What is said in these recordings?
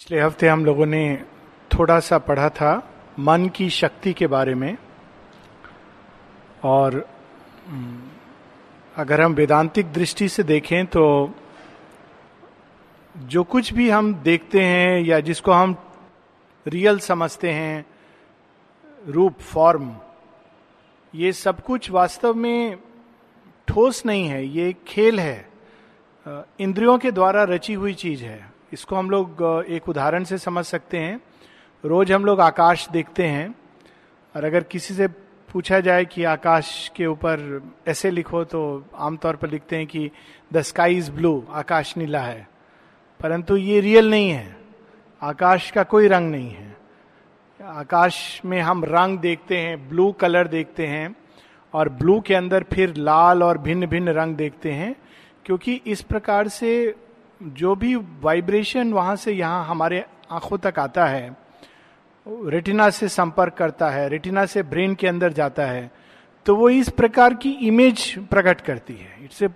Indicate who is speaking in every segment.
Speaker 1: पिछले हफ़्ते हम लोगों ने थोड़ा सा पढ़ा था मन की शक्ति के बारे में। और हम्म, अगर हम वेदांतिक दृष्टि से देखें तो जो कुछ भी हम देखते हैं या जिसको हम रियल समझते हैं रूप फॉर्म ये सब कुछ वास्तव में ठोस नहीं है ये खेल है। इंद्रियों के द्वारा रची हुई चीज़ है। इसको हम लोग एक उदाहरण से समझ सकते हैं। रोज हम लोग आकाश देखते हैं और अगर किसी से पूछा जाए कि आकाश के ऊपर ऐसे लिखो तो आमतौर पर लिखते हैं कि द स्काई इज़ ब्लू, आकाश नीला है। परंतु ये रियल नहीं है। आकाश का कोई रंग नहीं है। आकाश में हम रंग देखते हैं, ब्लू कलर देखते हैं और ब्लू के अंदर फिर लाल और भिन्न भिन्न रंग देखते हैं, क्योंकि इस प्रकार से जो भी वाइब्रेशन वहाँ से यहाँ हमारे आँखों तक आता है रेटिना से संपर्क करता है रेटिना से ब्रेन के अंदर जाता है तो वो इस प्रकार की इमेज प्रकट करती है। It's a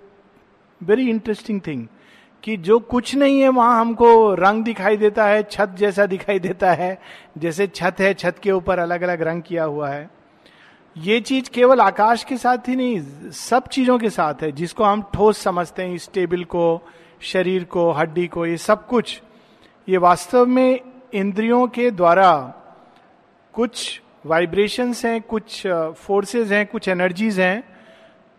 Speaker 1: very interesting thing कि जो कुछ नहीं है वहाँ हमको रंग दिखाई देता है, छत जैसा दिखाई देता है, जैसे छत है, छत के ऊपर अलग अलग रंग किया हुआ है। ये चीज़ केवल आकाश के साथ ही नहीं, सब चीज़ों के साथ है, जिसको हम ठोस समझते हैं, इस टेबल को शरीर को, हड्डी को, ये सब कुछ, ये वास्तव में इंद्रियों के द्वारा कुछ वाइब्रेशंस हैं, कुछ फोर्सेस हैं, कुछ एनर्जीज हैं,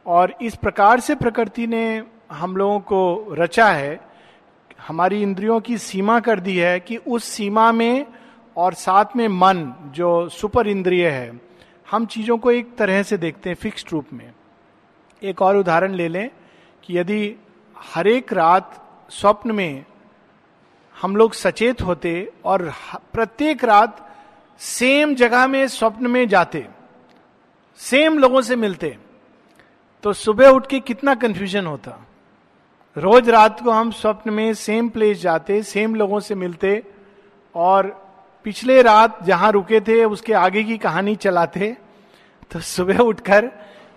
Speaker 1: और इस प्रकार से प्रकृति ने हम लोगों को रचा है, हमारी इंद्रियों की सीमा कर दी है कि उस सीमा में और साथ में मन, जो सुपर इंद्रिय है, हम चीज़ों को एक तरह से देखते हैं फिक्स्ड रूप में। एक और उदाहरण ले लें कि यदि हर एक रात स्वप्न में हम लोग सचेत होते और प्रत्येक रात सेम जगह में स्वप्न में जाते, सेम लोगों से मिलते। तो सुबह उठ के कितना कंफ्यूजन होता। रोज रात को हम स्वप्न में सेम प्लेस जाते सेम लोगों से मिलते और पिछले रात जहाँ रुके थे, उसके आगे की कहानी चलाते। तो सुबह उठकर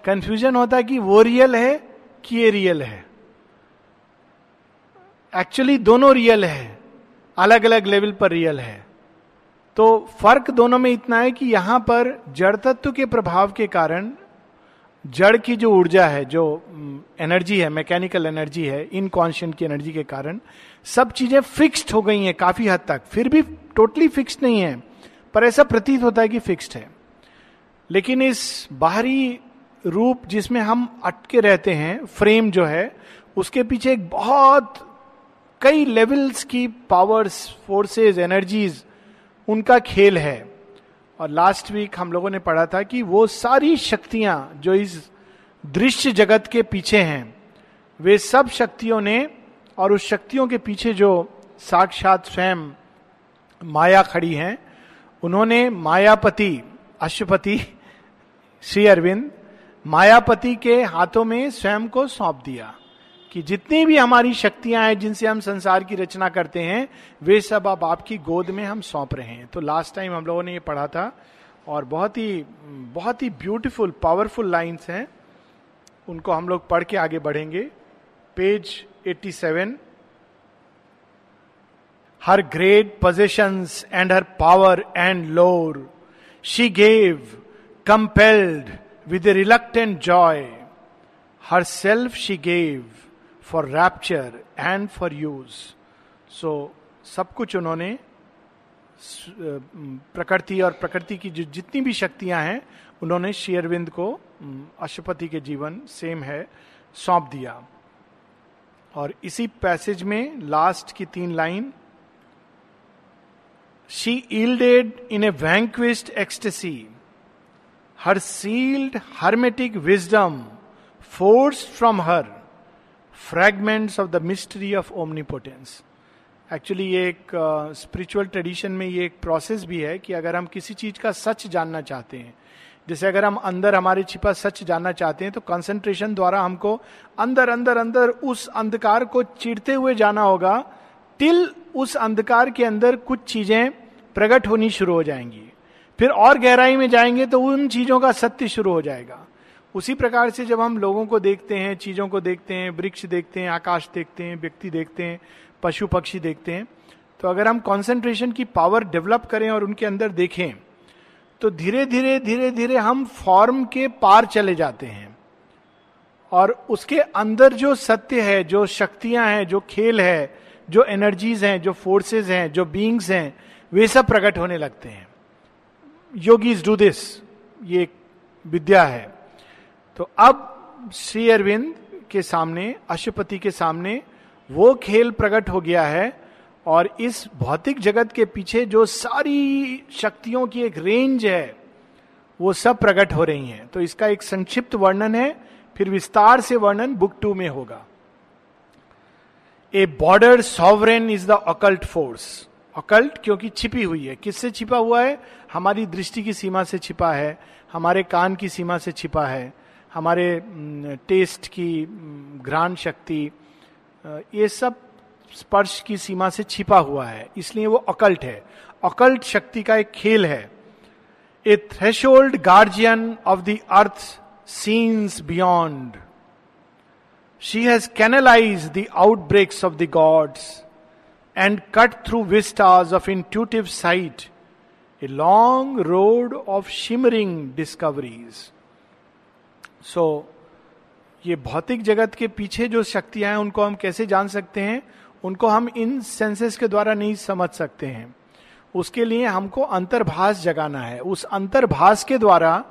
Speaker 1: कंफ्यूजन होता कि वो रियल है कि ये रियल है। एक्चुअली दोनों रियल है। अलग अलग लेवल पर रियल है। तो फ़र्क दोनों में इतना है कि यहाँ पर जड़ तत्व के प्रभाव के कारण जड़ की जो ऊर्जा है, जो एनर्जी है मैकेनिकल एनर्जी है इनकॉन्शियंट की एनर्जी के कारण सब चीज़ें फिक्स्ड हो गई हैं काफ़ी हद तक। फिर भी टोटली फिक्स्ड नहीं है, पर ऐसा प्रतीत होता है कि फिक्स्ड है। लेकिन इस बाहरी रूप जिसमें हम अटके रहते हैं फ्रेम जो है, उसके पीछे एक बहुत कई लेवल्स की पावर्स फोर्सेस एनर्जीज उनका खेल है। और लास्ट वीक हम लोगों ने पढ़ा था कि वो सारी शक्तियाँ जो इस दृश्य जगत के पीछे हैं, वे सब शक्तियों ने और उस शक्तियों के पीछे जो साक्षात स्वयं माया खड़ी हैं, उन्होंने मायापति अशुपति श्री अरविंद, मायापति के हाथों में स्वयं को सौंप दिया। कि जितनी भी हमारी शक्तियाँ हैं, जिनसे हम संसार की रचना करते हैं, वे सब अब आपकी गोद में हम सौंप रहे हैं। तो लास्ट टाइम हम लोगों ने ये पढ़ा था और बहुत ही बहुत ही ब्यूटीफुल पावरफुल लाइंस हैं। उनको हम लोग पढ़ के आगे बढ़ेंगे। Page 87 her great positions and her power and lore she gave compelled with reluctant joy herself she gave for rapture and for use so सब कुछ उन्होंने प्रकृति और प्रकृति की जो, जितनी भी शक्तियाँ हैं, उन्होंने शेयरविंद को अशुपति के जीवन सेम है, सौंप दिया। और इसी पैसेज में लास्ट की तीन line she yielded in a vanquished ecstasy her sealed hermetic wisdom forced from her fragments of the mystery of omnipotence actually ये एक स्पिरिचुअल uh, ट्रेडिशन में ये एक प्रोसेस भी है कि अगर हम किसी चीज़ का सच जानना चाहते हैं जैसे अगर हम अंदर हमारे छिपा सच जानना चाहते हैं तो कंसंट्रेशन द्वारा हमको अंदर अंदर अंदर उस अंधकार को चिड़ते हुए जाना होगा टिल उस अंधकार के अंदर कुछ चीज़ें प्रकट होनी शुरू हो जाएँगी। फिर और गहराई में जाएँगे तो उन चीज़ों का सत्य शुरू हो जाएगा। उसी प्रकार से जब हम लोगों को देखते हैं, चीज़ों को देखते हैं, वृक्ष देखते हैं, आकाश देखते हैं, व्यक्ति देखते हैं, पशु पक्षी देखते हैं तो अगर हम कंसंट्रेशन की पावर डेवलप करें और उनके अंदर देखें तो धीरे धीरे धीरे धीरे हम फॉर्म के पार चले जाते हैं। और उसके अंदर जो सत्य है, जो शक्तियाँ हैं, जो खेल है, जो एनर्जीज हैं, जो फोर्सेस हैं, जो बींग्स हैं, वे सब प्रकट होने लगते हैं। योगीज डू दिस ये विद्या है। तो अब श्री अरविंद के सामने, अशुपति के सामने वो खेल प्रकट हो गया है और इस भौतिक जगत के पीछे जो सारी शक्तियों की एक रेंज है, वो सब प्रकट हो रही हैं। तो इसका एक संक्षिप्त वर्णन है, फिर विस्तार से वर्णन बुक टू में होगा। A border sovereign is the occult force. Occult क्योंकि छिपी हुई है। किससे छिपा हुआ है? हमारी दृष्टि की सीमा से छिपा है, हमारे कान की सीमा से छिपा है। हमारे टेस्ट की घ्राण शक्ति ये सब स्पर्श की सीमा से छिपा हुआ है, इसलिए वो अकल्ट है। अकल्ट शक्ति का एक खेल है। A threshold guardian of the earth scenes beyond she has canalised the outbreaks of the gods and cut through vistas of intuitive sight a long road of shimmering discoveries so so, ये भौतिक जगत के पीछे जो शक्तियाँ हैं उनको हम कैसे जान सकते हैं? उनको हम इन सेंसेस के द्वारा नहीं समझ सकते हैं। उसके लिए हमको अंतर्भाष जगाना है। उस अंतर्भाष के द्वारा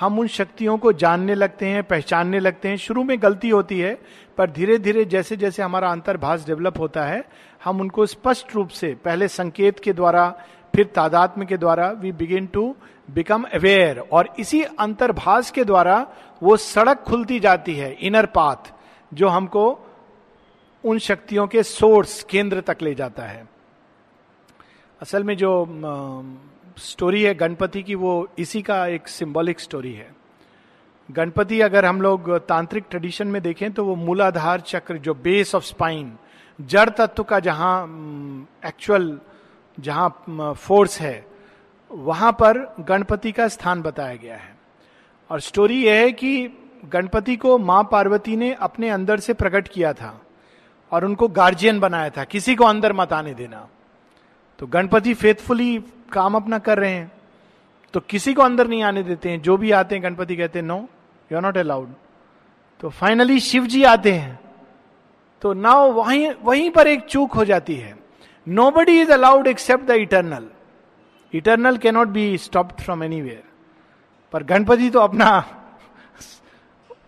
Speaker 1: हम उन शक्तियों को जानने लगते हैं पहचानने लगते हैं। शुरू में गलती होती है पर धीरे धीरे जैसे जैसे हमारा अंतर्भाष डेवलप होता है हम उनको स्पष्ट रूप से पहले संकेत के द्वारा फिर तादात्म के द्वारा we begin to become aware और इसी अंतर्भाष के द्वारा वो सड़क खुलती जाती है इनर पाथ जो हमको उन शक्तियों के सोर्स केंद्र तक ले जाता है। असल में जो स्टोरी है गणपति की, वो इसी का एक सिंबॉलिक स्टोरी है। गणपति अगर हम लोग तांत्रिक ट्रेडिशन में देखें तो वो मूलाधार चक्र, जो बेस ऑफ़ स्पाइन जड़ तत्व का जहाँ एक्चुअल जहाँ फोर्स है, वहाँ पर गणपति का स्थान बताया गया है। और स्टोरी यह है कि गणपति को माँ पार्वती ने अपने अंदर से प्रकट किया था और उनको गार्जियन बनाया था, किसी को अंदर मत आने देना। तो गणपति फेथफुली काम अपना कर रहे हैं तो किसी को अंदर नहीं आने देते हैं। जो भी आते हैं, गणपति कहते हैं no you are not allowed तो फाइनली शिव जी आते हैं तो नाउ वहीं वहीं पर एक चूक हो जाती है। Nobody is allowed except the eternal eternal cannot be stopped from anywhere पर गणपति तो अपना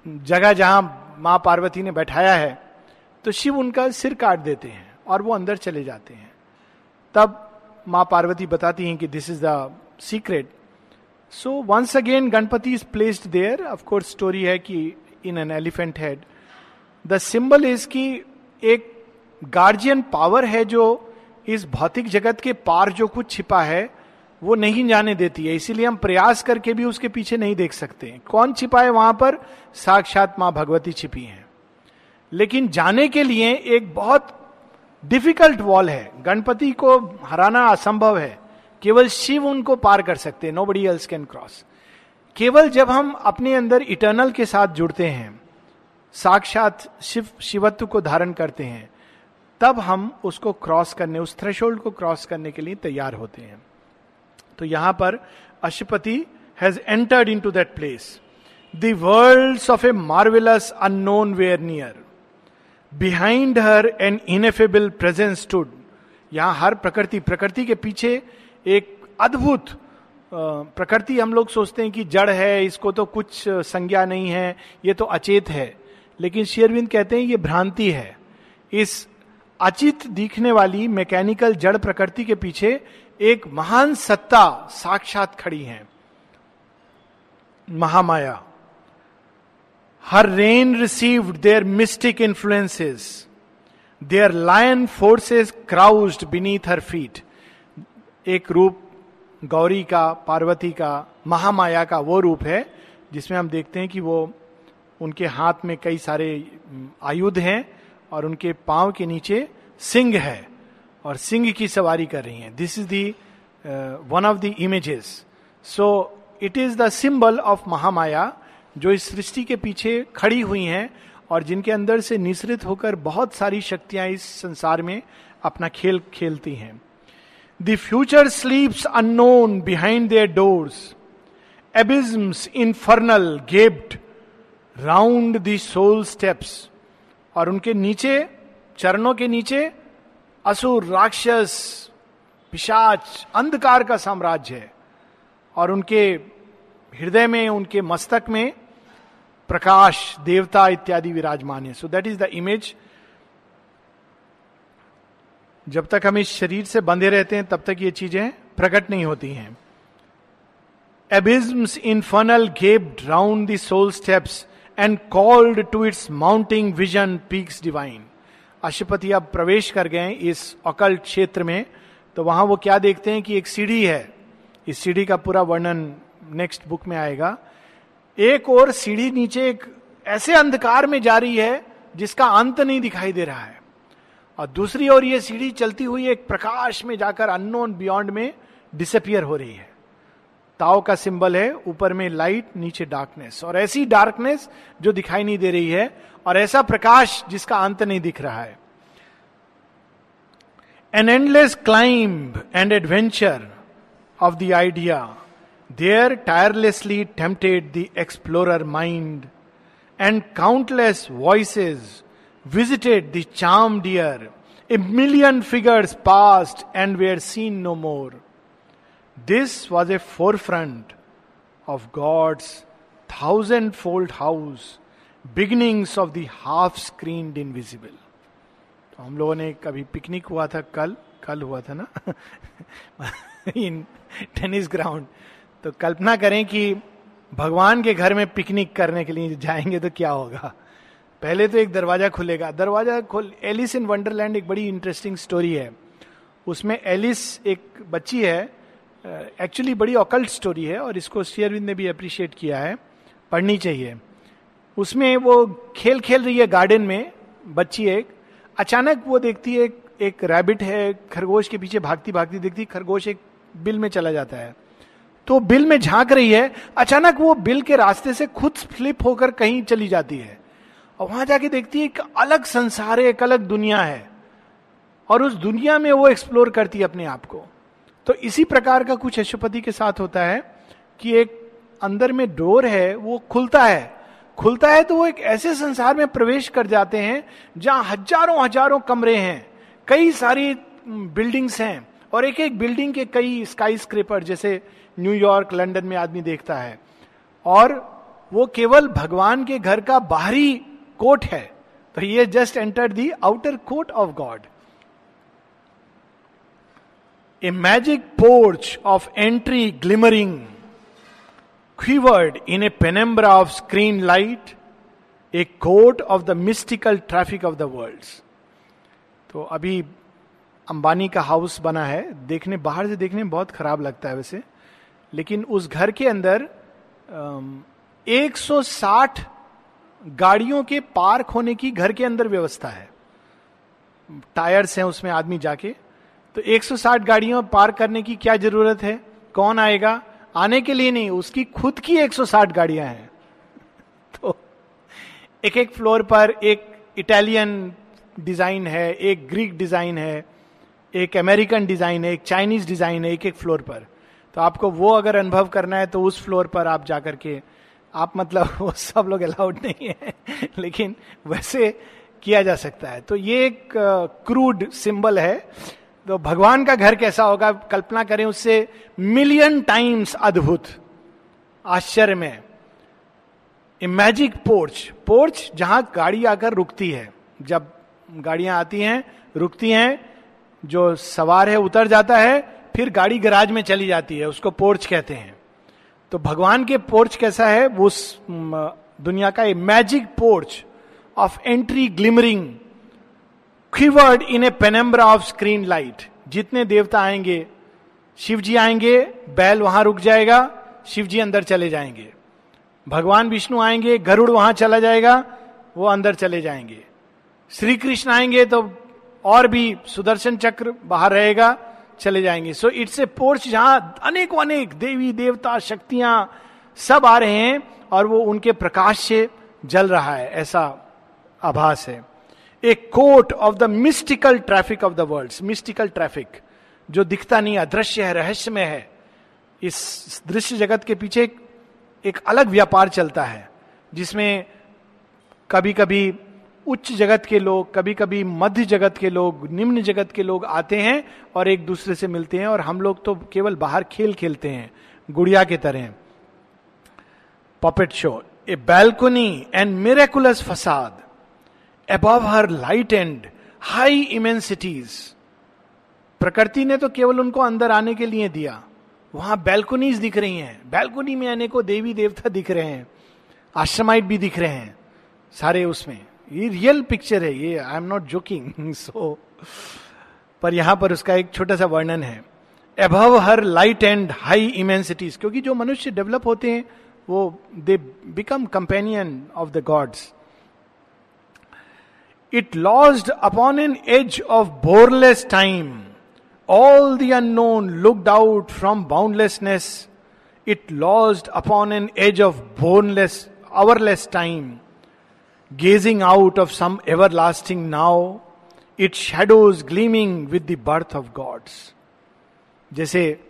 Speaker 1: जगह जहाँ माँ पार्वती ने बैठाया है तो शिव उनका सिर काट देते हैं और वो अंदर चले जाते हैं। तब माँ पार्वती बताती हैं कि this is the secret so once again Ganapati is placed there of course story है कि in an elephant head the symbol is कि एक गार्जियन पावर है जो इस भौतिक जगत के पार जो कुछ छिपा है, वो नहीं जाने देती है। इसीलिए हम प्रयास करके भी उसके पीछे नहीं देख सकते हैं। कौन छिपा है वहाँ पर? साक्षात माँ भगवती छिपी हैं। लेकिन जाने के लिए एक बहुत डिफ़िकल्ट वॉल है। गणपति को हराना असंभव है। केवल शिव उनको पार कर सकते हैं। Nobody else can cross केवल जब हम अपने अंदर इटर्नल के साथ जुड़ते हैं, साक्षात शिव, शिवत्व को धारण करते हैं तब हम उसको क्रॉस करने, उस थ्रेशोल्ड को क्रॉस करने के लिए तैयार होते हैं। तो यहाँ पर Ashwapati has entered into that place the world of a marvellous unknown where near behind her an ineffable presence stood यहाँ हर प्रकृति प्रकृति के पीछे एक अद्भुत प्रकृति हम लोग सोचते हैं कि जड़ है, इसको तो कुछ संज्ञा नहीं है, ये तो अचेत है। लेकिन शेरविंद कहते हैं ये भ्रांति है। इस अचित दिखने वाली मैकेनिकल जड़ प्रकृति के पीछे एक महान सत्ता साक्षात खड़ी है। Mahamaya. Her reign received their mystic influences. Their lion forces crouched beneath her feet एक रूप गौरी का, पार्वती का, महामाया का वो रूप है, जिसमें हम देखते हैं कि वो उनके हाथ में कई सारे आयुध हैं। और उनके पाँव के नीचे सिंह है और सिंह की सवारी कर रही हैं। This is the one of the images so it is the symbol of Mahamaya जो इस सृष्टि के पीछे खड़ी हुई हैं और जिनके अंदर से निश्रित होकर बहुत सारी शक्तियाँ इस संसार में अपना खेल खेलती हैं। The future sleeps unknown behind their doors abysms infernal gaped round the soul steps और उनके नीचे, चरणों के नीचे असुर, राक्षस, पिशाच, अंधकार का साम्राज्य है। और उनके हृदय में, उनके मस्तक में प्रकाश, देवता इत्यादि विराजमान है। So that is the image जब तक हम इस शरीर से बंधे रहते हैं, तब तक ये चीज़ें प्रकट नहीं होती हैं। Abysms infernal gaped round the soul steps and called to its mounting vision peaks divine Ashwapati अब प्रवेश कर गए इस अकल्ट क्षेत्र में तो वहाँ वो क्या देखते हैं कि एक सीढ़ी है। इस सीढ़ी का पूरा वर्णन नेक्स्ट बुक में आएगा। एक और सीढ़ी नीचे एक ऐसे अंधकार में जा रही है, जिसका अंत नहीं दिखाई दे रहा है। और दूसरी ओर ये सीढ़ी चलती हुई एक प्रकाश में जाकर अननोन बियॉन्ड में डिसअपियर हो रही है। ताओ का सिंबल है, ऊपर में लाइट नीचे डार्कनेस और ऐसी डार्कनेस जो दिखाई नहीं दे रही है, और ऐसा प्रकाश जिसका अंत नहीं दिख रहा है। An endless climb and adventure of the idea there tirelessly tempted the explorer mind and countless voices visited the charmed ear. A million figures passed seen no seen no was a forefront of God's thousand fold house beginnings of the half screened invisible. तो हम लोगों ने कभी picnic हुआ था कल? कल हुआ था ना? इन टेनिस ग्राउंड तो कल्पना करें कि भगवान के घर में पिकनिक करने के लिए जाएँगे तो क्या होगा? पहले तो एक दरवाज़ा खुलेगा। दरवाज़ा खोल एलिस इन वंडरलैंड एक बड़ी इंटरेस्टिंग स्टोरी है। उसमें एलिस एक बच्ची है एक्चुअली uh, बड़ी ऑकल्ट स्टोरी है और इसको शेयरविंद ने भी अप्रिशिएट किया है। पढ़नी चाहिए। उसमें वो खेल खेल रही है गार्डन में बच्ची एक। अचानक वो देखती है एक रैबिट है खरगोश के पीछे भागती भागती देखती खरगोश एक बिल में चला जाता है। तो बिल में झाँक रही है। अचानक वो बिल के रास्ते से खुद फ्लिप होकर कहीं चली जाती है। और वहाँ जाके देखती है एक अलग संसार है एक अलग दुनिया है। और उस दुनिया में वो एक्सप्लोर करती है अपने आप को। तो इसी प्रकार का कुछ अशुपति के साथ होता है कि एक अंदर में डोर है, वो खुलता है। खुलता है तो वो एक ऐसे संसार में प्रवेश कर जाते हैं जहाँ हज़ारों हज़ारों कमरे हैं, कई सारी बिल्डिंग्स हैं और एक एक बिल्डिंग के कई स्काई स्क्रेपर जैसे न्यूयॉर्क लंदन में आदमी देखता है। और वो केवल भगवान के घर का बाहरी कोट है। तो ये just enter the outer court of God. A magic porch of entry glimmering quivered in a penumbra of screen light a court of the mystical traffic of the world तो अभी अंबानी का हाउस बना है। देखने, बाहर से देखने बहुत खराब लगता है वैसे। लेकिन उस घर के अंदर 160 गाड़ियों के पार्क होने की घर के अंदर व्यवस्था है। टायर्स हैं उसमें आदमी जाके। तो 160 गाड़ियों पार्क करने की क्या ज़रूरत है? कौन आएगा? आने के लिए नहीं, उसकी खुद की 160 गाड़ियाँ हैं। तो एक एक फ्लोर पर एक इटालियन डिज़ाइन है, एक ग्रीक डिज़ाइन है, एक अमेरिकन डिज़ाइन है, एक चाइनीज़ डिज़ाइन है एक एक फ्लोर पर। तो आपको वो अगर अनुभव करना है तो उस फ्लोर पर आप जाकर के, आप मतलब वो सब लोग अलाउड नहीं है, लेकिन वैसे किया जा सकता है। तो ये एक क्रूड सिंबल है। तो भगवान का घर कैसा होगा? कल्पना करें उससे मिलियन टाइम्स अद्भुत। आश्चर्य में। मैजिक पोर्च पोर्च जहाँ गाड़ी आकर रुकती है। जब गाड़ियाँ आती हैं, रुकती हैं, जो सवार है, उतर जाता है, फिर गाड़ी गराज में चली जाती है। उसको पोर्च कहते हैं। तो भगवान के पोर्च कैसा है? वो दुनिया का a magic porch of entry glimmering quivered in a penumbra of screen light जितने देवता आएँगे शिव जी आएँगे, बैल वहाँ रुक जाएगा शिव जी अंदर चले जाएँगे। भगवान विष्णु आएँगे, गरुड़ वहाँ चला जाएगा, वो अंदर चले जाएँगे। श्री कृष्ण आएँगे तो और भी सुदर्शन चक्र बाहर रहेगा, चले जाएँगे। सो इट्स ए पोर्च जहाँ अनेकों अनेक देवी, देवता, शक्तियाँ सब आ रहे हैं और वो उनके प्रकाश से जल रहा है, ऐसा आभास है। A court of the mystical traffic of the world mystical traffic जो दिखता नहीं, अदृश्य है रहस्य में है, इस दृश्य जगत के पीछे एक अलग व्यापार चलता है, जिसमें कभी कभी उच्च जगत के लोग कभी कभी मध्य जगत के लोग, निम्न जगत के लोग आते हैं और एक दूसरे से मिलते हैं और हम लोग तो केवल बाहर खेल खेलते हैं, गुड़िया के तरह। Puppet show a balcony and miraculous facade above her light and high immensities प्रकृति ने तो केवल उनको अंदर आने के लिए दिया। वहाँ बैल्कोनीज दिख रही हैं। बैल्कोनी में अनेकों देवी देवता दिख रहे हैं। आश्रमाइट भी दिख रहे हैं। सारे उसमें। ये रियल पिक्चर है। ये I am not joking so पर यहाँ पर उसका एक छोटा सा वर्णन है। Above her light and high immensities क्योंकि जो मनुष्य डेवलप होते हैं, वो they become companion of the gods it lost upon an edge of bourneless time all the unknown looked out from boundlessness it lost upon an edge of bourneless hourless time gazing out of some everlasting now it shadows gleaming with the birth of gods जैसे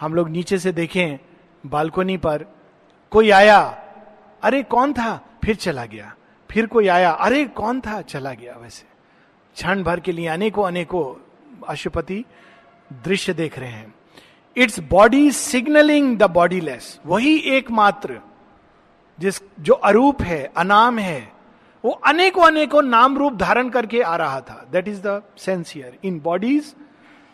Speaker 1: हम लोग नीचे से देखें, balcony पर कोई आया, अरे, कौन था? फिर चला गया। फिर कोई आया, अरे, कौन था? चला गया वैसे। क्षण भर के लिए अनेकों अनेकों अशुपति दृश्य देख रहे हैं। It's body signalling the bodiless वही एकमात्र जिस, जो अरूप है, अनाम है, वो अनेकों अनेकों नाम रूप धारण करके आ रहा था। That is the sense here in bodies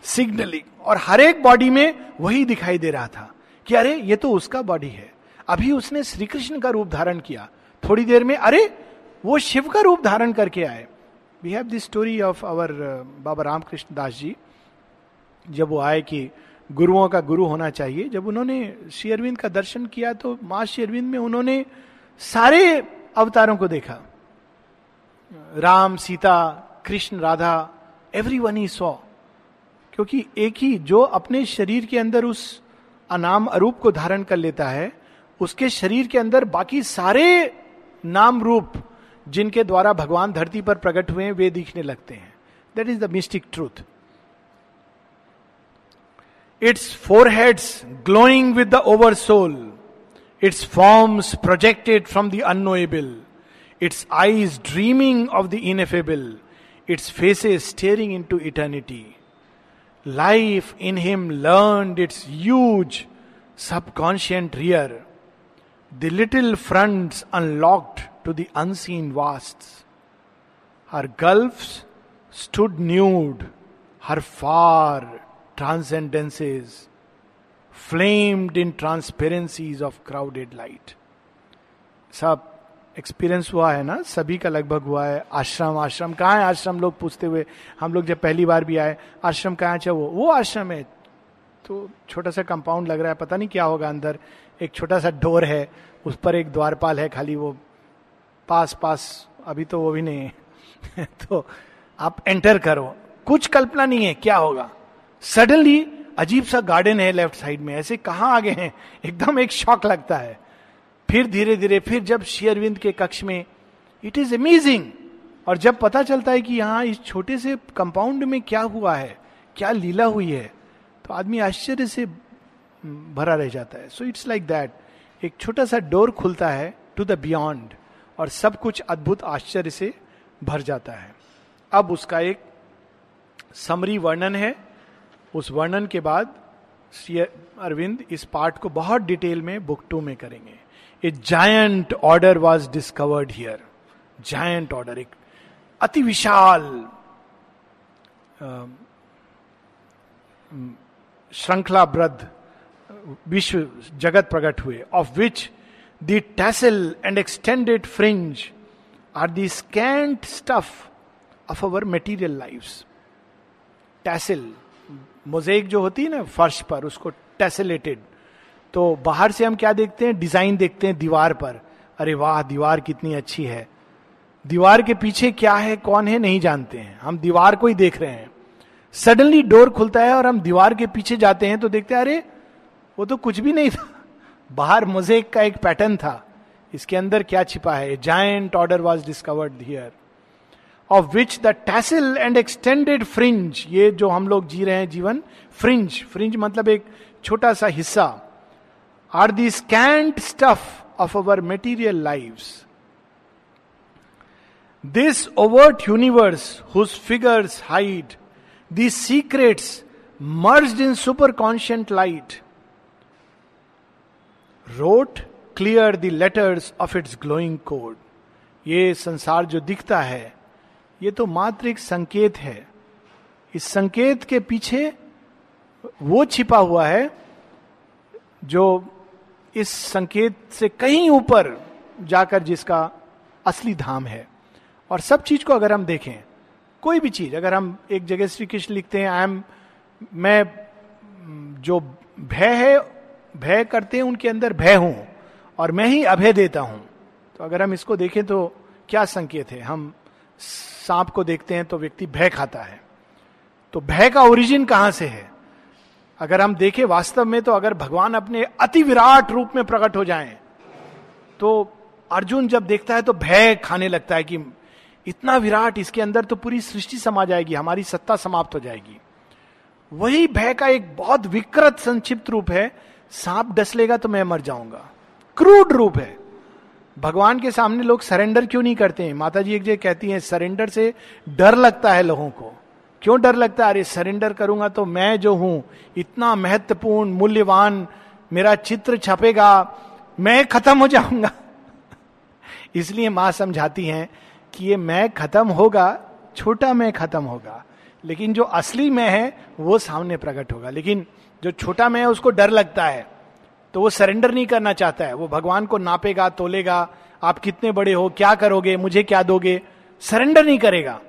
Speaker 1: signalling और हर एक बॉडी में वही दिखाई दे रहा था कि, अरे, ये तो उसका बॉडी है। अभी उसने श्री कृष्ण का रूप धारण किया। थोड़ी देर में, अरे वो शिव का रूप धारण करके आए। We have this story of our Baba Ramakrishna Das ji जब वो आए कि गुरुओं का गुरु होना चाहिए। जब उन्होंने श्री अरविंद का दर्शन किया तो माँ श्री अरविंद में उन्होंने सारे अवतारों को देखा। Ram, Sita, Krishna, Radha every one he saw क्योंकि एक ही जो अपने शरीर के अंदर उस अनाम अरूप को धारण कर लेता है, उसके शरीर के अंदर बाकी सारे नाम रूप जिनके द्वारा भगवान धरती पर प्रकट हुए वे दिखने लगते हैं। That is the mystic truth its four heads glowing with the oversoul its forms projected from the unknowable its eyes dreaming of the ineffable its faces staring into eternity life in him learn its use subconscient rear the little fronts unlocked to the unseen vasts. Her gulfs stood nude, her far transcendences flamed in transparencies of crowded light. सब experience हुआ है ना? सभी का लगभग हुआ है। आश्रम आश्रम कहाँ है आश्रम? लोग पूछते हुए हम लोग जब पहली बार भी आए आश्रम कहाँ चाहे वो वो आश्रम है। तो छोटा सा कंपाउंड लग रहा है पता नहीं क्या होगा अंदर। एक छोटा सा डोर है उस पर एक द्वारपाल है खाली वो पास पास अभी तो वो भी नहीं है। तो आप एंटर करो। कुछ कल्पना नहीं है क्या होगा। सडनली अजीब सा गार्डन है लेफ़्ट साइड में। ऐसे कहाँ आगे हैं? एकदम एक शॉक लगता है। फिर धीरे धीरे फिर जब शेयरविंद के कक्ष में इट इज़ अमेजिंग और जब पता चलता है कि यहाँ इस छोटे से कंपाउंड में क्या हुआ है, क्या लीला हुई है तो आदमी आश्चर्य से भरा रह जाता है। सो इट्स लाइक दैट एक छोटा सा डोर खुलता है टू द बियॉन्ड और सब कुछ अद्भुत आश्चर्य से भर जाता है। अब उसका एक समरी वर्णन है। उस वर्णन के बाद श्री अरविंद इस पार्ट को बहुत डिटेल में बुक टू में करेंगे। A giant order was discovered here giant order एक अति विशाल श्रृंखलाबद्ध विश्व जगत प्रकट हुए of which the tassel and extended fringe are the scant stuff of our material life tassel mosaic जो होती है ना, फर्श पर, उसको टेसलेटेड तो बाहर से हम क्या देखते हैं? डिज़ाइन देखते हैं दीवार पर। अरे वाह, दीवार कितनी अच्छी है। दीवार के पीछे क्या है, कौन है, नहीं जानते हैं। हम दीवार को ही देख रहे हैं। सडनली डोर खुलता है और हम दीवार के पीछे जाते हैं तो देखते हैं, अरे, वो तो कुछ भी नहीं था। बाहर मोजेक का एक पैटर्न था। इसके अंदर क्या छिपा है? Giant order was discovered here of which the tassel and extended fringe ये जो हम लोग जी रहे हैं जीवन फ्रिंज फ्रिंज मतलब एक छोटा सा हिस्सा are the scant stuff of our material life this overt universe whose figures hide the secrets merge in superconscient light wrote clear the letters of its glowing code ये संसार जो दिखता है, ये तो मात्र एक संकेत है। इस संकेत के पीछे वो छिपा हुआ है जो इस संकेत से कहीं ऊपर जाकर जिसका असली धाम है। और सब चीज़ को अगर हम देखें, कोई भी चीज़, अगर हम एक जगह श्री कृष्ण लिखते हैं आई एम मैं, जो भय है भय करते हैं, उनके अंदर भय हूँ और मैं ही अभय देता हूँ। तो अगर हम इसको देखें तो क्या संकेत है? हम सांप को देखते हैं तो व्यक्ति भय खाता है। तो भय का ओरिजिन कहाँ से है? अगर हम देखें वास्तव में तो अगर भगवान अपने अति विराट रूप में प्रकट हो जाएँ तो अर्जुन जब देखता है तो भय खाने लगता है कि इतना विराट इसके अंदर तो पूरी सृष्टि समा जाएगी, हमारी सत्ता समाप्त हो जाएगी। वही भय का एक बहुत विकृत संक्षिप्त रूप है सांप डस लेगा तो मैं मर जाऊँगा। क्रूड रूप है। भगवान के सामने लोग सरेंडर क्यों नहीं करते हैं? माता जी एक जगह कहती हैं सरेंडर से डर लगता है लोगों को। क्यों डर लगता है? अरे सरेंडर करूँगा तो मैं जो हूँ, इतना महत्वपूर्ण, मूल्यवान, मेरा चित्र छपेगा, मैं खत्म हो जाऊँगा। इसलिए माँ समझाती हैं कि ये मैं खत्म होगा, छोटा मैं खत्म होगा, लेकिन जो असली मैं है, वो सामने प्रकट होगा। लेकिन जो छोटा मैं है उसको डर लगता है। तो वो सरेंडर नहीं करना चाहता है। वो भगवान को नापेगा तोलेगा आप कितने बड़े हो क्या करोगे मुझे क्या दोगे? सरेंडर नहीं करेगा।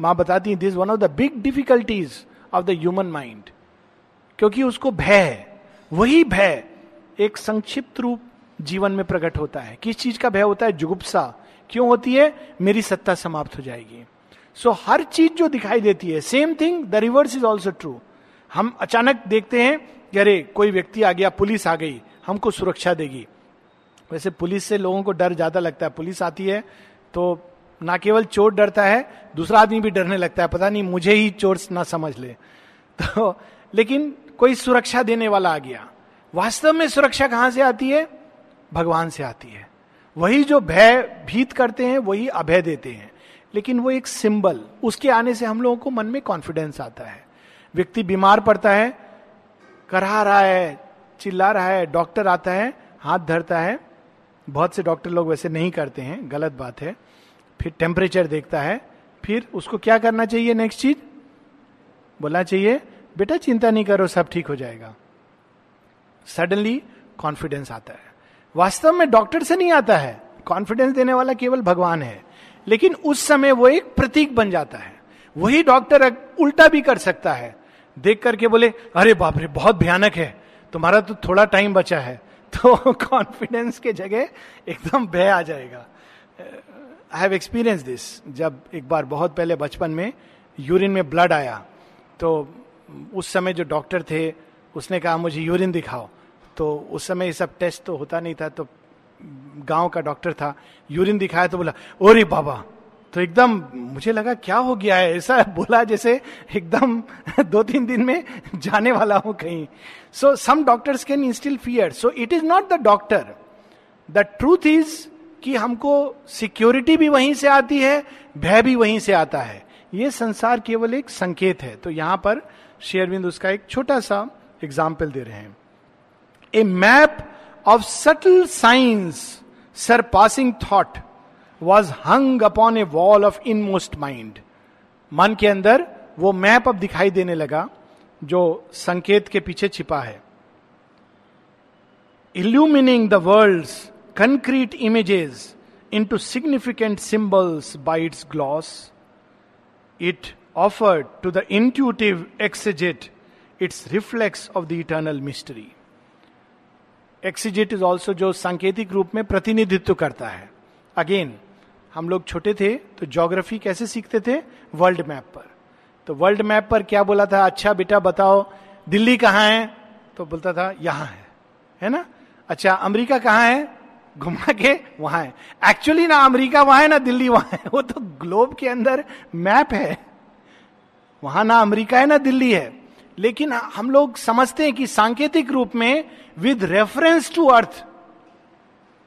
Speaker 1: माँ बताती this one of the big difficulties of the human mind क्योंकि उसको भय है। वही भय एक संक्षिप्त रूप जीवन में प्रकट होता है। किस चीज़ का भय होता है? जुगुप्सा। क्यों होती है? मेरी सत्ता समाप्त हो जाएगी। सो so, हर चीज़ जो दिखाई देती है same thing the reverse is also true हम अचानक देखते हैं कि अरे, कोई व्यक्ति आ गया, पुलिस आ गई, हमको सुरक्षा देगी। वैसे पुलिस से लोगों को डर ज़्यादा लगता है। पुलिस आती है तो ना केवल चोर डरता है, दूसरा आदमी भी डरने लगता है। पता नहीं, मुझे ही चोर ना समझ ले। तो लेकिन कोई सुरक्षा देने वाला आ गया। वास्तव में सुरक्षा कहाँ से आती है? भगवान से आती है। वही जो भय भीत करते हैं, वही अभय देते हैं। लेकिन वो एक सिंबल, उसके आने से हम लोगों को मन में कॉन्फिडेंस आता है। व्यक्ति बीमार पड़ता है, करा रहा है, चिल्ला रहा है, डॉक्टर आता है, हाथ धरता है, बहुत से डॉक्टर लोग वैसे नहीं करते हैं, गलत बात है, फिर टेम्परेचर देखता है, फिर उसको क्या करना चाहिए नेक्स्ट चीज़? बोलना चाहिए, बेटा चिंता नहीं करो, सब ठीक हो जाएगा। सडनली कॉन्फिडेंस आता है। वास्तव में डॉक्टर से नहीं आता है। कॉन्फिडेंस देने वाला केवल भगवान है। लेकिन उस समय वो एक प्रतीक बन जाता है। वही डॉक्टर उल्टा भी कर सकता है। देख करके बोले, अरे बाप रे, बहुत भयानक है। तुम्हारा तो थोड़ा टाइम बचा है। तो कॉन्फिडेंस के जगह एकदम भय आ जाएगा। आई हैव एक्सपीरियंस दिस जब एक बार बहुत पहले बचपन में यूरिन में ब्लड आया। तो उस समय जो डॉक्टर थे, उसने कहा, मुझे यूरिन दिखाओ। तो उस समय ये सब टेस्ट तो होता नहीं था तो गाँव का डॉक्टर था यूरिन दिखाया तो बोला, ओरे बाबा तो एकदम मुझे लगा, क्या हो गया है? ऐसा बोला जैसे एकदम दो तीन दिन में जाने वाला हूँ कहीं। So some doctors can instill fear so it is not the doctor the truth is कि हमको सिक्योरिटी भी वहीं से आती है, भय भी वहीं से आता है। ये संसार केवल एक संकेत है। तो यहाँ पर शेयरविंद उसका एक छोटा सा एग्ज़ाम्पल दे रहे हैं। A map of subtle signs surpassing thought was hung upon a wall of inmost mind मन के अंदर वो मैप अब दिखाई देने लगा, जो संकेत के पीछे छिपा है। Illumining the world concrete images into significant symbols by its gloss it offered to the intuitive exegete its reflex of the eternal mystery exegete is also जो सांकेतिक रूप में प्रतिनिधित्व करता है। अगेन हम लोग छोटे थे तो ज्योग्राफी कैसे सीखते थे? वर्ल्ड मैप पर। तो वर्ल्ड मैप पर क्या बोला था? अच्छा बेटा बताओ, दिल्ली कहाँ है? तो बोलता था, यहाँ है। है ना? अच्छा अमेरिका कहाँ है? घुमा के वहाँ है। एक्चुअली ना अमेरिका वहाँ है, ना दिल्ली वहाँ है। वो तो ग्लोब के अंदर मैप है। वहाँ ना अमेरिका है, ना दिल्ली है। लेकिन हम लोग समझते हैं कि सांकेतिक रूप में with reference to earth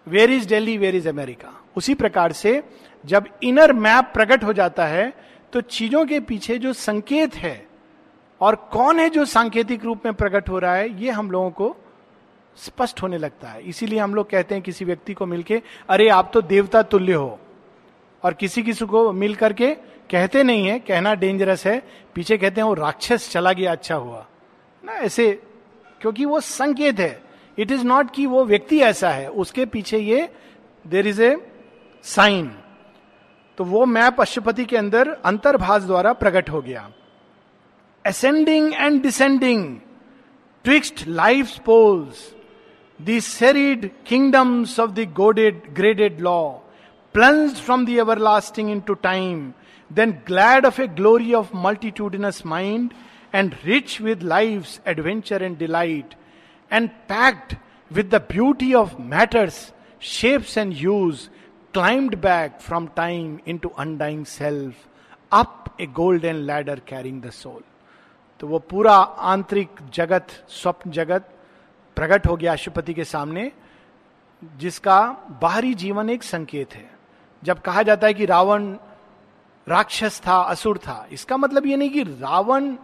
Speaker 1: where is Delhi where is America उसी प्रकार से जब इनर मैप प्रकट हो जाता है तो चीज़ों के पीछे जो संकेत है और कौन है जो सांकेतिक रूप में प्रकट हो रहा है, ये हम लोगों को स्पष्ट होने लगता है। इसीलिए हम लोग कहते हैं किसी व्यक्ति को मिलके, अरे, आप तो देवता तुल्य हो। और किसी किसी को मिल करके कहते नहीं है, कहना डेंजरस है, पीछे कहते हैं, वो राक्षस चला गया अच्छा हुआ। ना, ऐसे, क्योंकि वो संकेत है। इट इज़ नॉट कि वो व्यक्ति ऐसा है, उसके पीछे ये देर इज़ ए साइन तो वो मैप अशुपति के अंदर अंतर्भाष द्वारा प्रकट हो गया। Ascending and descending twixt life poles the seried kingdoms of the goaded graded law plunged lasting into time then glad of a glory of of mind and rich with life adventure and and and packed with the beauty of matters shapes and hues climbed back from time into undying self up a golden ladder carrying the soul तो वो पूरा आंतरिक जगत, स्वप्न जगत प्रकट हो गया अशुपति के सामने, जिसका बाहरी जीवन एक संकेत है। जब कहा जाता है कि रावण राक्षस था, असुर था, इसका मतलब ये नहीं कि रावण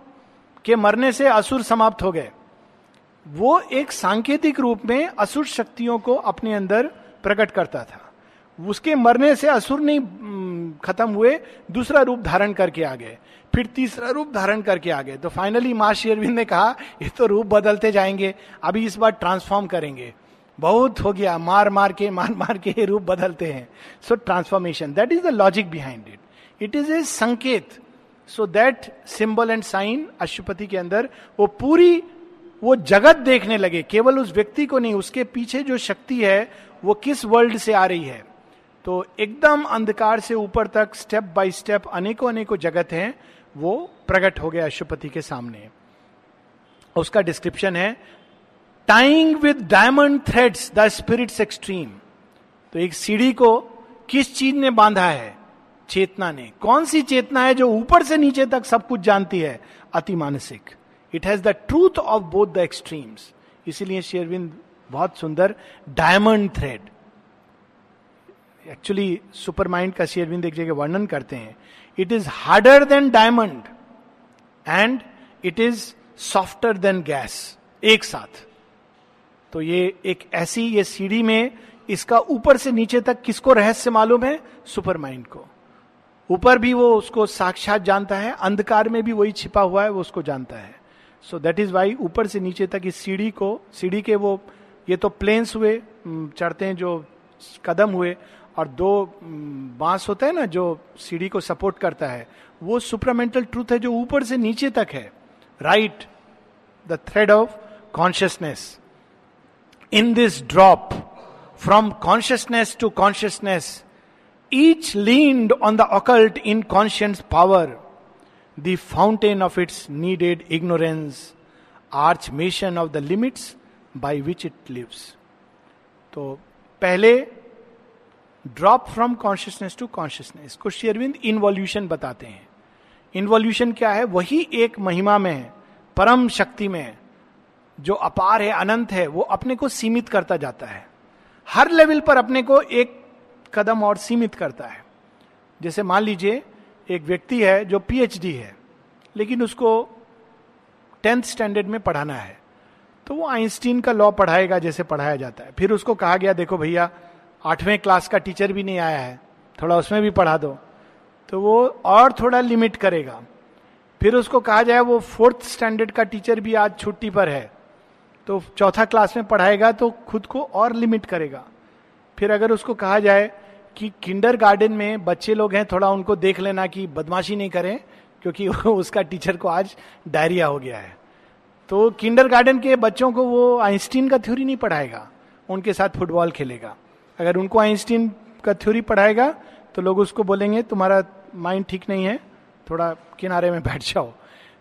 Speaker 1: के मरने से असुर समाप्त हो गए। वो एक सांकेतिक रूप में असुर शक्तियों को अपने अंदर प्रकट करता था। उसके मरने से असुर नहीं खत्म हुए, दूसरा रूप धारण करके आ गए। फिर तीसरा रूप धारण करके आ गए। तो फाइनली माँ शेरविंद ने कहा, ये तो रूप बदलते जाएँगे, अभी इस बार ट्रांसफॉर्म करेंगे। बहुत हो गया, मार मार के, मार मार के रूप बदलते हैं। So transformation that is the logic behind it it is a संकेत। So that symbol and sign अशुपति के अंदर, वो पूरी वो जगत देखने लगे, केवल उस व्यक्ति को नहीं, उसके पीछे जो शक्ति है, वो किस वर्ल्ड से आ रही है? तो एकदम अंधकार से ऊपर तक स्टेप बाय स्टेप अनेकों अनेकों जगत हैं, वो प्रकट हो गया अशुपति के सामने। उसका डिस्क्रिप्शन है tying with diamond threads the spirit's extreme तो एक सीढ़ी को किस चीज़ ने बांधा है? चेतना ने। कौन सी चेतना है जो ऊपर से नीचे तक सब कुछ जानती है? अति मानसिक। It has the truth of both the extremes इसीलिए शेरविंद बहुत सुंदर diamond thread actually super mind का शेरविंद एक जगह वर्णन करते हैं। It is harder than diamond and it is softer than gas एक साथ। तो ये एक ऐसी, ये सीढ़ी में इसका ऊपर से नीचे तक किसको रहस्य मालूम है? सुपर माइंड को। ऊपर भी वो उसको साक्षात जानता है, अंधकार में भी वही छिपा हुआ है, वो उसको जानता है। सो दैट इज़ वाई ऊपर से नीचे तक इस सीढ़ी को सीढ़ी के वो ये तो प्लेन्स हुए चढ़ते हैं जो कदम हुए और दो बाँस होता है ना जो सीढ़ी को सपोर्ट करता है वो सुपरामेंटल ट्रूथ है जो ऊपर से नीचे तक है। Right the thread of consciousness in this drop from consciousness to consciousness, each leaned on the occult inconscious power, the fountain of its needed ignorance, archmation of the limits by which it lives. तो पहले drop from consciousness to consciousness को शेरविंद इनवॉल्यूशन बताते हैं। इनवॉल्यूशन क्या है? वही एक महिमा में है परम शक्ति में है जो अपार है अनंत है वो अपने को सीमित करता जाता है। हर लेवल पर अपने को एक कदम और सीमित करता है। जैसे मान लीजिए एक व्यक्ति है जो पीएचडी है, लेकिन उसको टेंथ स्टैंडर्ड में पढ़ाना है। तो वो आइंस्टीन का लॉ पढ़ाएगा जैसे पढ़ाया जाता है। फिर उसको कहा गया, देखो भैया, आठवें क्लास का टीचर भी नहीं आया है, थोड़ा उसमें भी पढ़ा दो। तो वो और थोड़ा लिमिट करेगा। फिर उसको कहा जाए, वो फोर्थ स्टैंडर्ड का टीचर भी आज छुट्टी पर है तो चौथा क्लास में पढ़ाएगा तो खुद को और लिमिट करेगा। फिर अगर उसको कहा जाए कि किंडर गार्डन में बच्चे लोग हैं, थोड़ा उनको देख लेना कि बदमाशी नहीं करें, क्योंकि उसका टीचर को आज डायरिया हो गया है। तो किंडर गार्डन के बच्चों को वो आइंस्टीन का थ्योरी नहीं पढ़ाएगा, उनके साथ फुटबॉल खेलेगा। अगर उनको आइंस्टीन का थ्योरी पढ़ाएगा तो लोग उसको बोलेंगे, तुम्हारा माइंड ठीक नहीं है, थोड़ा किनारे में बैठ जाओ।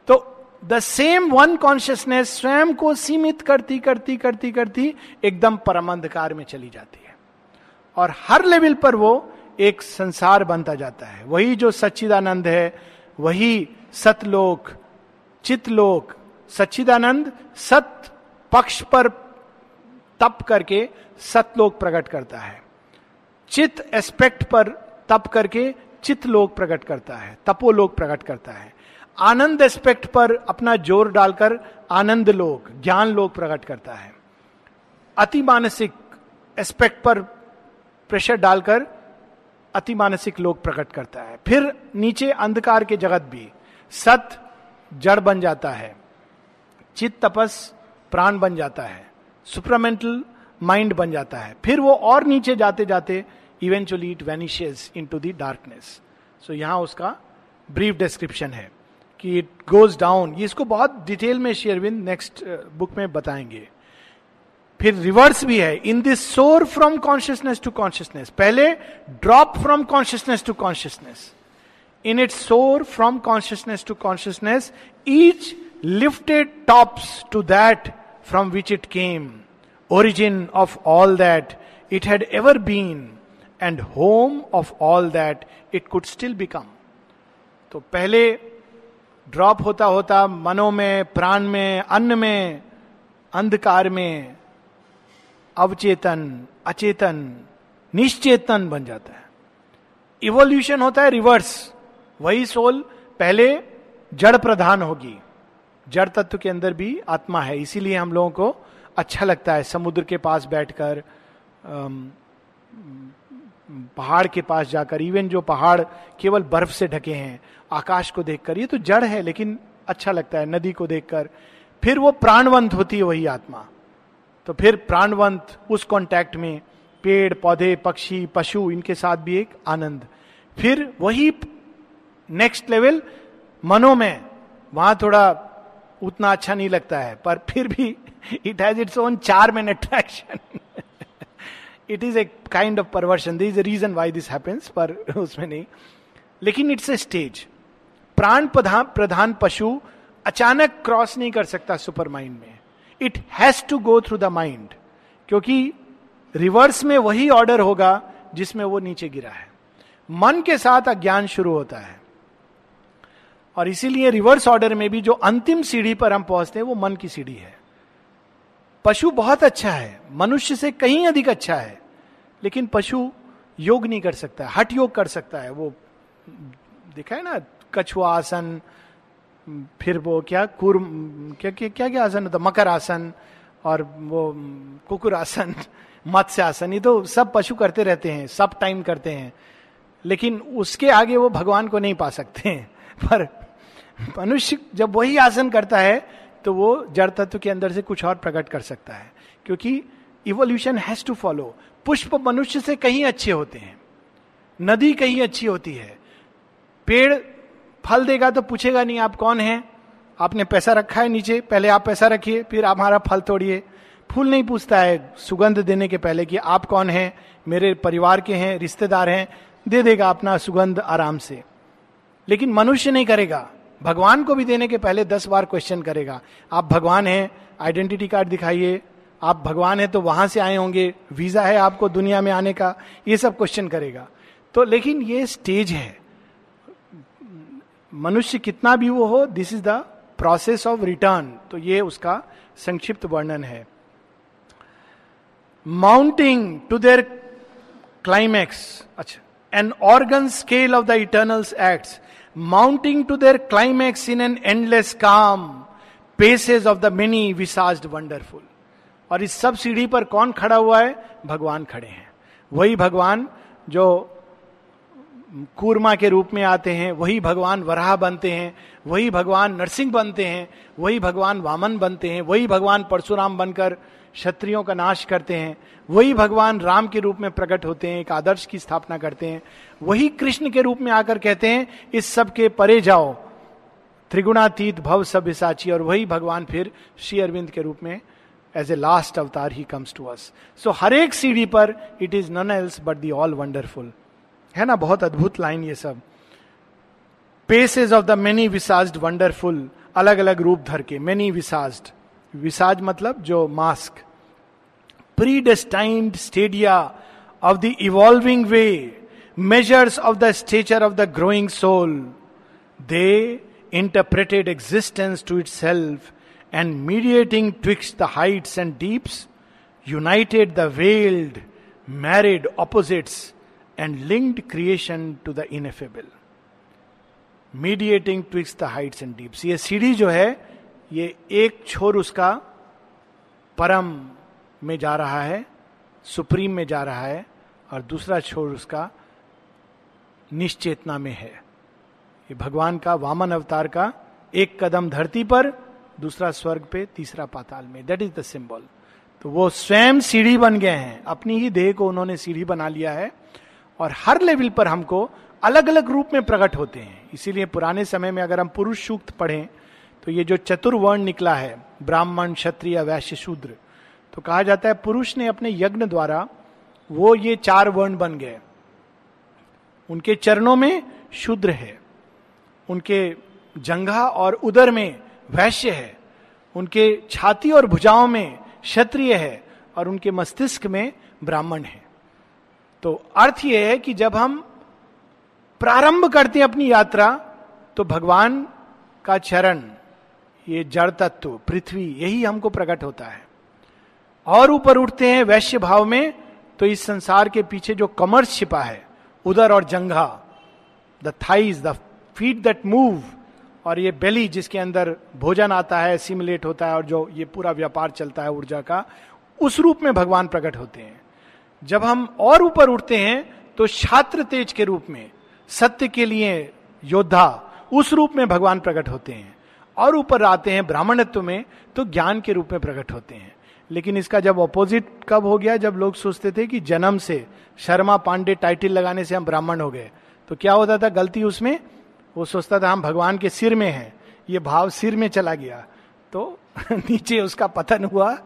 Speaker 1: तो द सेम वन कॉन्शियसनेस स्वयं को सीमित करती करती करती करती एकदम परम अंधकार में चली जाती है। और हर लेवल पर वो एक संसार बनता जाता है। वही जो सच्चिदानंद है, वही सतलोक चितलोक सच्चिदानंद सत पक्ष पर तप करके सतलोक प्रकट करता है। चित एस्पेक्ट पर तप करके चित लोक प्रकट करता है, तपोलोक प्रकट करता है। आनंद एस्पेक्ट पर अपना ज़ोर डालकर आनंद लोक ज्ञान लोक प्रकट करता है। अति मानसिक एस्पेक्ट पर प्रेशर डालकर अति मानसिक लोक प्रकट करता है। फिर नीचे अंधकार के जगत भी सत जड़ बन जाता है चित तपस प्राण बन जाता है सुपरामेंटल माइंड बन जाता है। फिर वो और नीचे जाते जाते eventually it vanishes into the darkness so यहाँ उसका ब्रीफ डिस्क्रिप्शन है कि इट गोज डाउन इसको बहुत डिटेल में शेयरविंद नेक्स्ट बुक में बताएँगे। फिर रिवर्स भी है. In this soar from consciousness to consciousness पहले drop from consciousness to consciousness in it soar from consciousness to consciousness each lifted tops to that from which it came origin of all that it had ever been and home of all that it could still become तो पहले drop होता होता मनो में, प्राण में, अन्न में, अंधकार में अवचेतन, अचेतन, निश्चेतन बन जाता है। इवोल्यूशन होता है रिवर्स वही सोल पहले जड़ प्रधान होगी। जड़ तत्व के अंदर भी आत्मा है, इसीलिए हम लोगों को अच्छा लगता है। समुद्र के पास बैठकर पहाड़ के पास जाकर इवन जो पहाड़ केवल बर्फ़ से ढके हैं, आकाश को देखकर, ये तो जड़ है, लेकिन अच्छा लगता है, नदी को देखकर। फिर वो प्राणवंत होती है वही आत्मा। तो फिर प्राणवंत उस कांटेक्ट में पेड़, पौधे, पक्षी, पशु, इनके साथ भी एक आनंद। फिर वही नेक्स्ट लेवल मनो में। वहाँ थोड़ा उतना अच्छा नहीं लगता है, पर फिर भी it has its own charm and attraction it is a kind of perversion this is reason why this happens पर उसमें नहीं। लेकिन इट्स ए स्टेज प्राण प्रधान प्रधान पशु अचानक क्रॉस नहीं कर सकता सुपर माइंड में। It has to go through the mind क्योंकि रिवर्स में वही ऑर्डर होगा जिसमें वो नीचे गिरा है। मन के साथ अज्ञान शुरू होता है। और इसीलिए रिवर्स ऑर्डर में भी जो अंतिम सीढ़ी पर हम पहुँचते हैं, वो मन की सीढ़ी है। पशु बहुत अच्छा है। मनुष्य से कहीं अधिक अच्छा है। लेकिन पशु योग नहीं कर सकता हट योग कर सकता है। वो देखा है ना, कछुआ आसन फिर वो क्या कुर, क्या क्या क्या क्या आसन? होता मकर आसन और वो कुकुर आसन, मत्स्य आसन, ये तो सब पशु करते रहते हैं, सब टाइम करते हैं। लेकिन उसके आगे वो भगवान को नहीं पा सकते। हैं पर मनुष्य जब वही आसन करता है तो वो जड़ तत्व के अंदर से कुछ और प्रकट कर सकता है। क्योंकि इवोल्यूशन हैज़ टू फॉलो पुष्प मनुष्य से कहीं अच्छे होते हैं। नदी कहीं अच्छी होती है। पेड़ फल देगा तो पूछेगा नहीं, आप कौन हैं? आपने पैसा रखा है नीचे, पहले आप पैसा रखिए, फिर आप हमारा फल तोड़िए। फूल नहीं पूछता है सुगंध देने के पहले कि आप कौन हैं, मेरे परिवार के हैं, रिश्तेदार हैं, दे देगा अपना सुगंध आराम से। लेकिन मनुष्य नहीं करेगा। भगवान को भी देने के पहले दस बार क्वेश्चन करेगा। आप भगवान हैं आइडेंटिटी कार्ड दिखाइए। आप भगवान हैं तो वहाँ से आए होंगे। वीज़ा है आपको दुनिया में आने का। ये सब क्वेश्चन करेगा। तो लेकिन ये स्टेज है। मनुष्य कितना भी वो हो this is the process of return तो ये उसका संक्षिप्त वर्णन है। माउंटिंग टू देयर क्लाइमैक्स अच्छा an organ scale of the eternals acts mounting to their climax in an endless calm paces of the many visaged wonderful और इस सब सीढ़ी पर कौन खड़ा हुआ है? भगवान खड़े हैं। वही भगवान जो कूर्मा के रूप में आते हैं, वही भगवान वराह बनते हैं, वही भगवान नरसिंह बनते हैं, वही भगवान वामन बनते हैं, वही भगवान परशुराम बनकर क्षत्रियों का नाश करते हैं, वही भगवान राम के रूप में प्रकट होते हैं, एक आदर्श की स्थापना करते हैं, वही कृष्ण के रूप में आकर कहते हैं, इस सब के परे जाओ, त्रिगुणातीत भव सब साची और वही भगवान फिर श्री अरविंद के रूप में एज ए लास्ट अवतार ही कम्स टू अस सो हर एक सीढ़ी पर it is none else but the all wonderful है ना, बहुत अद्भुत लाइन ये सब। Passage of the many visage wonderful अलग अलग रूप धर के मेनी विसाज्ड विसाज मतलब जो mask predestined stadia of the evolving way measures of the stature of the growing soul they interpreted existence to itself and mediating twixt the heights and deeps united the weld married opposites and linked creation to the ineffable. Mediating twixt the heights and deeps ये सीढ़ी जो है, ये एक छोर उसका परम में जा रहा है, सुप्रीम में जा रहा है, और दूसरा छोर उसका निश्चेतना में है। ये भगवान का वामन अवतार का एक कदम धरती पर, दूसरा स्वर्ग पे, तीसरा पाताल में। दैट इज़ द सिंबल तो वो स्वयं सीढ़ी बन गए हैं। अपनी ही देह को उन्होंने सीढ़ी बना लिया है। और हर लेवल पर हमको अलग अलग रूप में प्रकट होते हैं। इसीलिए पुराने समय में अगर हम पुरुष सूक्त पढ़ें तो ये जो चतुर्वर्ण निकला है, ब्राह्मण, क्षत्रिय, वैश्य, शूद्र तो कहा जाता है पुरुष ने अपने यज्ञ द्वारा वो ये चार वर्ण बन गए। उनके चरणों में शूद्र है, उनके जंघा और उदर में वैश्य है, उनके छाती और भुजाओं में क्षत्रिय है, और उनके मस्तिष्क में ब्राह्मण है। तो अर्थ यह है कि जब हम प्रारंभ करते हैं अपनी यात्रा तो भगवान का चरण, ये जड़ तत्व, पृथ्वी, यही हमको प्रकट होता है। और ऊपर उठते हैं वैश्य भाव में तो इस संसार के पीछे जो कमर्स छिपा है, उदर और जंघा the thighs the feet that move और ये बेली जिसके अंदर भोजन आता है सिमुलेट होता है, और जो ये पूरा व्यापार चलता है ऊर्जा का, उस रूप में भगवान प्रकट होते हैं। जब हम और ऊपर उठते हैं तो छात्र तेज के रूप में, सत्य के लिए योद्धा, उस रूप में भगवान प्रकट होते हैं। और ऊपर आते हैं ब्राह्मणत्व में तो ज्ञान के रूप में प्रकट होते हैं। लेकिन इसका जब ऑपोजिट कब हो गया, जब लोग सोचते थे कि जन्म से शर्मा पांडे टाइटल लगाने से हम ब्राह्मण हो गए तो क्या होता था गलती उसमें? वो सोचता था हम भगवान के सिर में हैं, ये भाव सिर में चला गया। तो नीचे उसका पतन हुआ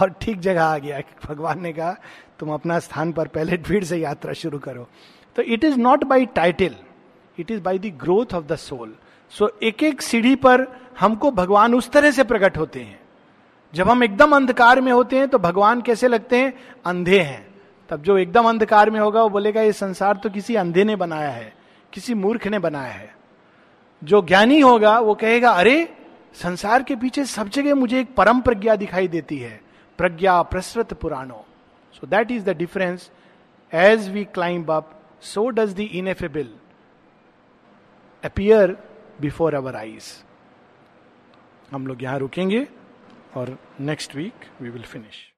Speaker 1: और ठीक जगह आ गया भगवान ने कहा तुम अपना स्थान पर पहले भीड़ से यात्रा शुरू करो। तो it is not by title it is by the growth of the soul so एक एक सीढ़ी पर हमको भगवान उस तरह से प्रकट होते हैं। जब हम एकदम अंधकार में होते हैं तो भगवान कैसे लगते हैं? अंधे हैं। तब जो एकदम अंधकार में होगा, वो बोलेगा, ये संसार तो किसी अंधे ने बनाया है, किसी मूर्ख ने बनाया है। जो ज्ञानी होगा, वो कहेगा, अरे, संसार के पीछे सब जगह मुझे एक परम प्रज्ञा दिखाई देती है, प्रज्ञा प्रसृत पुराणो। So that is the difference as we climb up so does the ineffable appear before our eyes हम लोग यहाँ रुकेंगे और next week we will finish